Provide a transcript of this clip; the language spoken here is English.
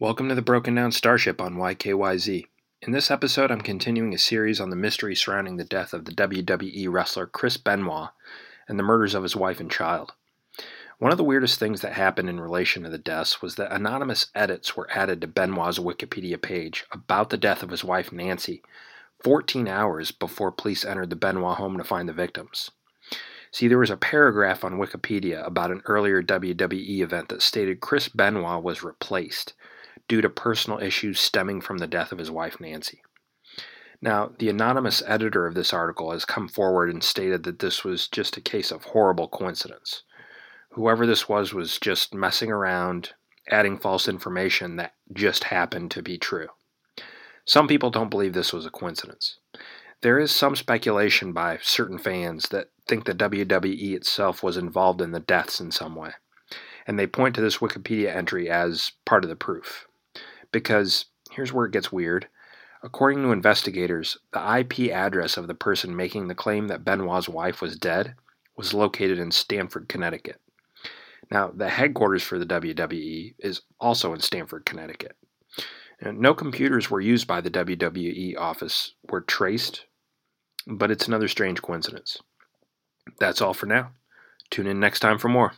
Welcome to the Broken Down Starship on YKYZ. In this episode, I'm continuing a series on the mystery surrounding the death of the WWE wrestler Chris Benoit and the murders of his wife and child. One of the weirdest things that happened in relation to the deaths was that anonymous edits were added to Benoit's Wikipedia page about the death of his wife Nancy 14 hours before police entered the Benoit home to find the victims. See, there was a paragraph on Wikipedia about an earlier WWE event that stated Chris Benoit was replaced due to personal issues stemming from the death of his wife, Nancy. Now, the anonymous editor of this article has come forward and stated that this was just a case of horrible coincidence. Whoever this was was just messing around, adding false information that just happened to be true. Some people don't believe this was a coincidence. There is some speculation by certain fans that think the WWE itself was involved in the deaths in some way, and they point to this Wikipedia entry as part of the proof because here's where it gets weird. According to investigators, the IP address of the person making the claim that Benoit's wife was dead was located in Stamford, Connecticut. Now, the headquarters for the WWE is also in Stamford, Connecticut. no computers were used by the WWE office were traced, but it's another strange coincidence. That's all for now. Tune in next time for more.